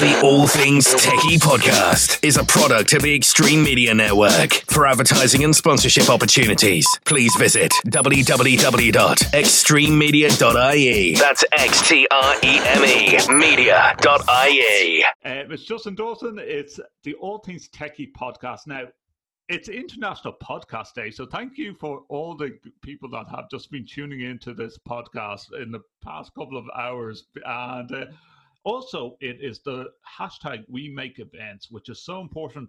The All Things Techie podcast is a product of the Xtreme Media Network. For advertising and sponsorship opportunities, please visit www.xtrememedia.ie. That's X T R E M E media.ie. Uh, it's Justin Dawson. It's the All Things Techie podcast. Now, it's International Podcast Day, so thank you for all the people that have just been tuning into this podcast in the past couple of hours. And uh, also, it is the hashtag We Make Events, which is so important,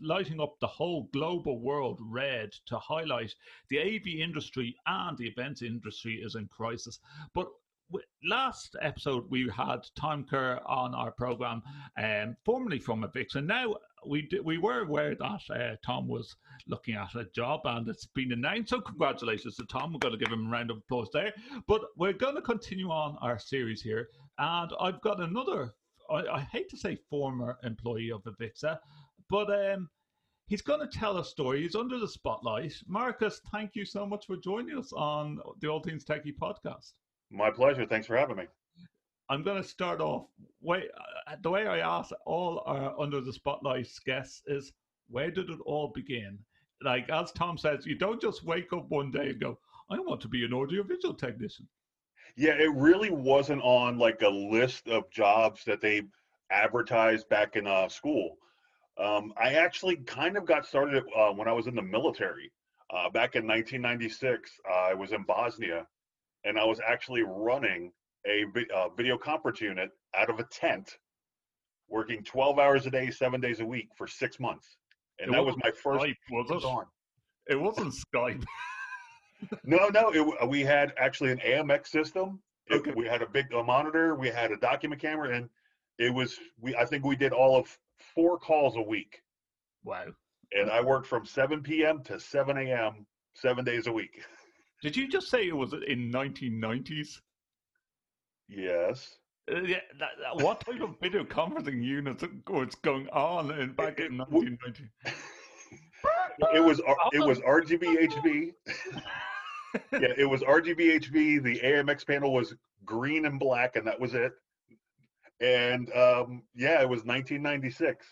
lighting up the whole global world red to highlight the AV industry and the events industry is in crisis. But last episode we had Tom Kerr on our program, um, formerly from Avixa, and now we did, we were aware that uh, Tom was looking at a job, and it's been announced. So congratulations to Tom. We're going to give him a round of applause there. But we're going to continue on our series here, and I've got another. I, I hate to say former employee of Avixa, but um, he's going to tell a story. He's under the spotlight. Marcus, thank you so much for joining us on the All Things Techie podcast. My pleasure. Thanks for having me. I'm going to start off. Way, uh, the way I ask all our under the spotlight guests is, where did it all begin? Like as Tom says, you don't just wake up one day and go, I want to be an audiovisual technician. Yeah, it really wasn't on like a list of jobs that they advertised back in uh, school. Um, I actually kind of got started uh, when I was in the military. Uh, back in 1996, I was in Bosnia and I was actually running a uh, video conference unit out of a tent, working 12 hours a day, seven days a week for six months. And it that was my first. Skype, was it? On. it wasn't Skype. No, no. It, we had actually an AMX system. It, okay. We had a big a monitor. We had a document camera, and it was we. I think we did all of four calls a week. Wow. And I worked from 7 p.m. to 7 a.m. seven days a week. Did you just say it was in 1990s? Yes. Uh, yeah, that, that, what type of video conferencing units was going on in back it, in 1990? It was it was RGB yeah, it was RGBHV. The AMX panel was green and black, and that was it. And um, yeah, it was 1996.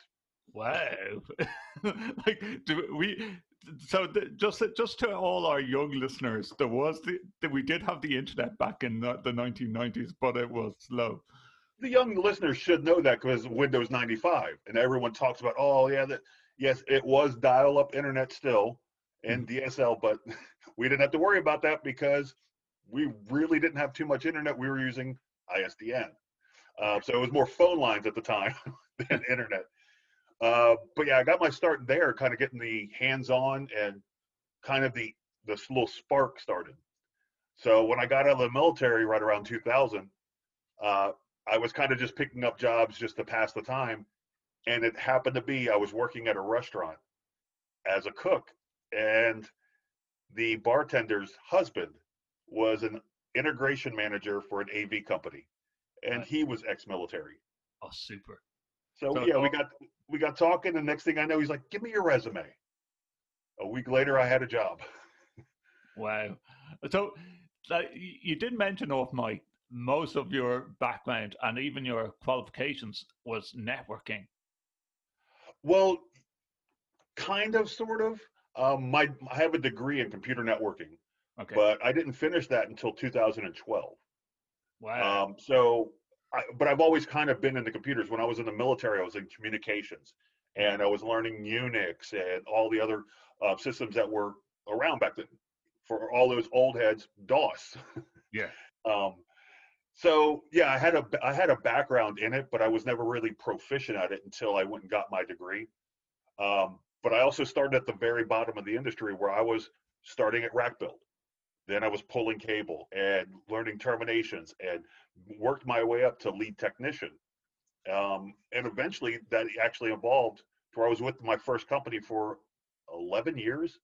Wow! like, do we? so just just to all our young listeners, there was the, the we did have the internet back in the, the 1990s, but it was slow. The young listeners should know that because Windows 95, and everyone talks about, oh yeah, that yes, it was dial-up internet still and mm-hmm. DSL, but we didn't have to worry about that because we really didn't have too much internet. We were using ISDN, uh, so it was more phone lines at the time than internet. Uh, but yeah, I got my start there, kind of getting the hands-on and kind of the this little spark started. So when I got out of the military right around 2000, uh, I was kind of just picking up jobs just to pass the time, and it happened to be I was working at a restaurant as a cook, and the bartender's husband was an integration manager for an AV company, and he was ex-military. Oh, super. So, so yeah, we got we got talking, and next thing I know, he's like, "Give me your resume." A week later, I had a job. wow. So, like, you did mention off mic most of your background and even your qualifications was networking. Well, kind of, sort of. Um, my I have a degree in computer networking, okay. but I didn't finish that until 2012. Wow. Um, so I, but I've always kind of been into computers. When I was in the military, I was in communications, and I was learning Unix and all the other uh, systems that were around back then. For all those old heads, DOS. Yeah. um, so yeah, I had a I had a background in it, but I was never really proficient at it until I went and got my degree. Um, but I also started at the very bottom of the industry where I was starting at rack build. Then I was pulling cable and learning terminations and worked my way up to lead technician. Um, and eventually that actually evolved to where I was with my first company for 11 years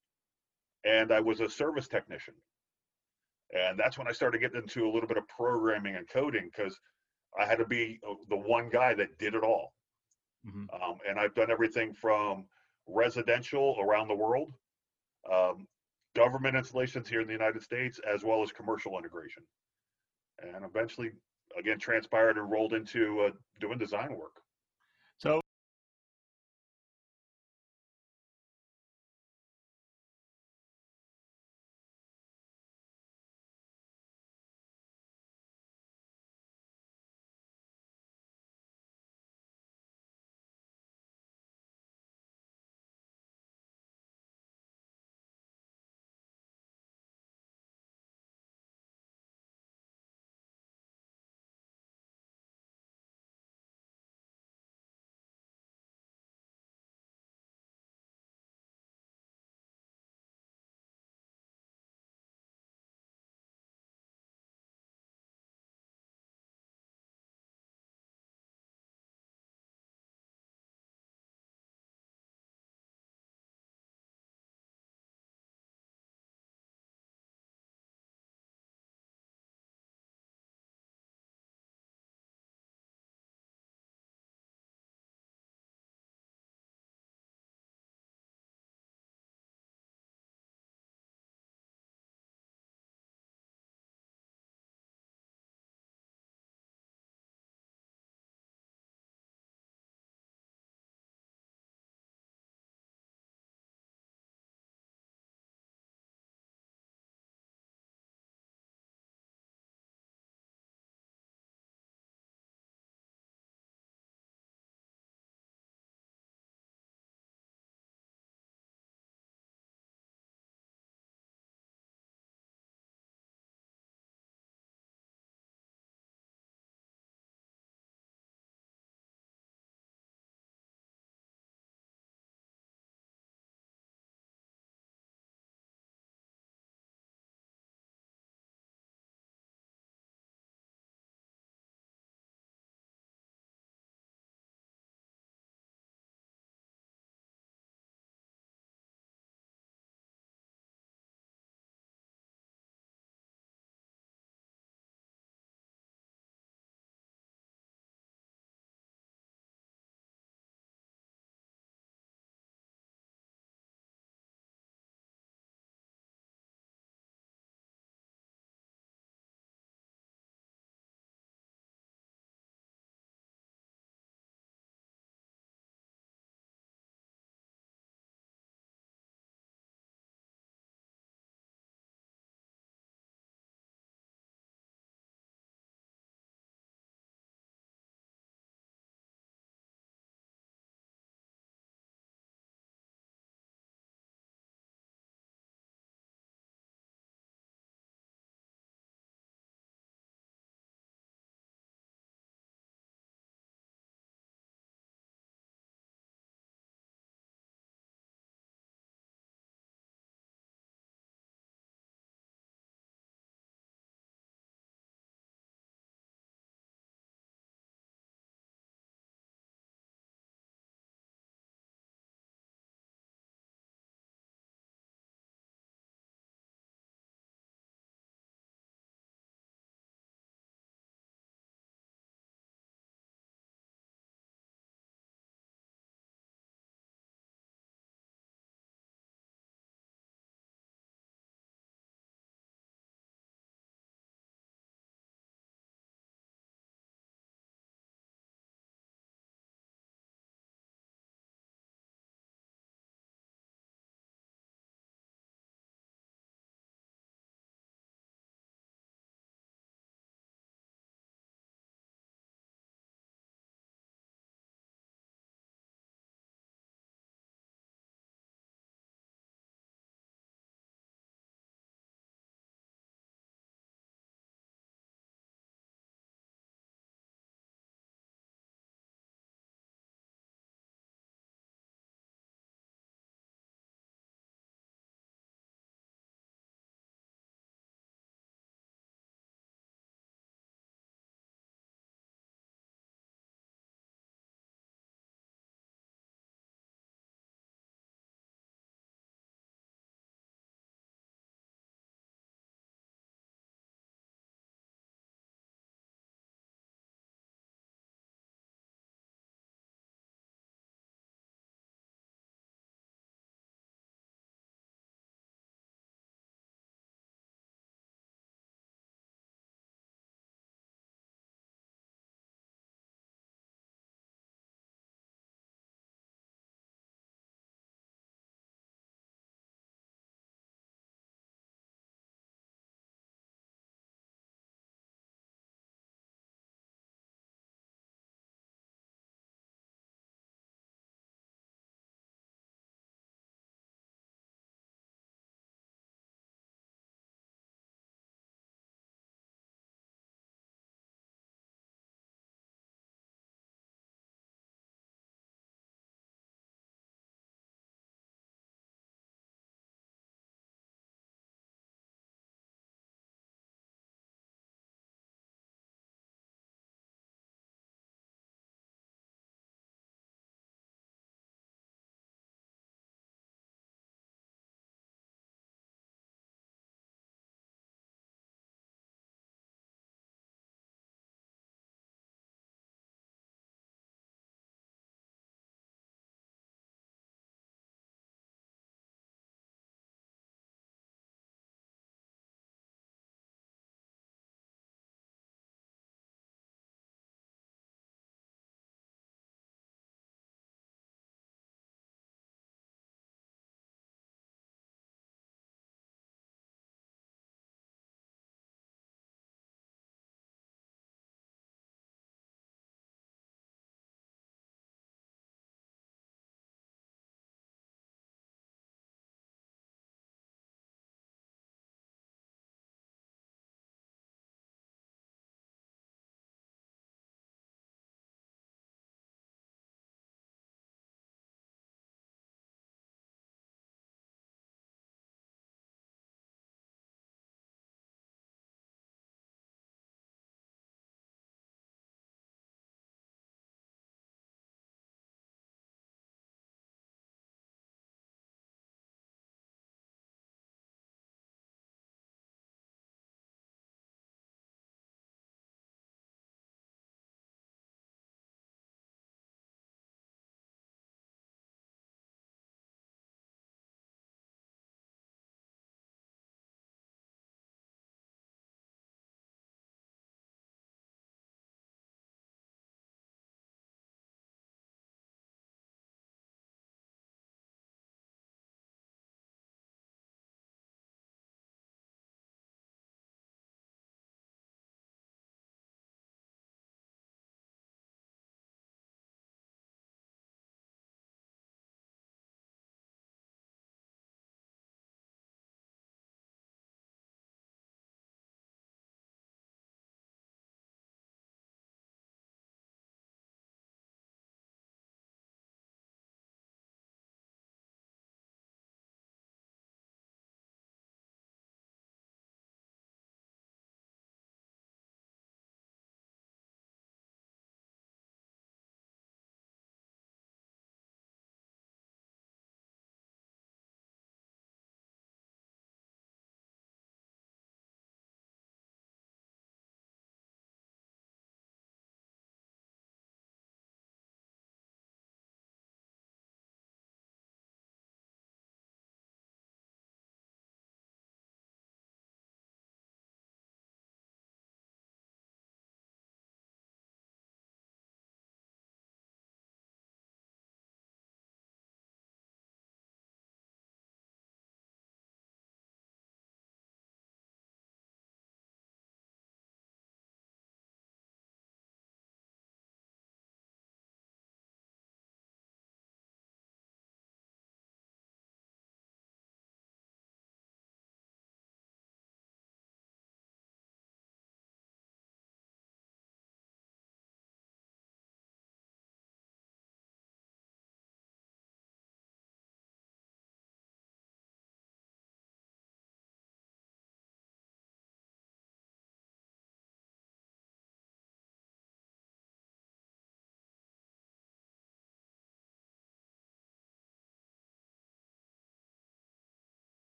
and I was a service technician. And that's when I started getting into a little bit of programming and coding because I had to be uh, the one guy that did it all. Mm-hmm. Um, and I've done everything from residential around the world um, government installations here in the United States, as well as commercial integration. And eventually, again, transpired and rolled into uh, doing design work.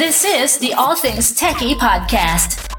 This is the All Things Techie Podcast.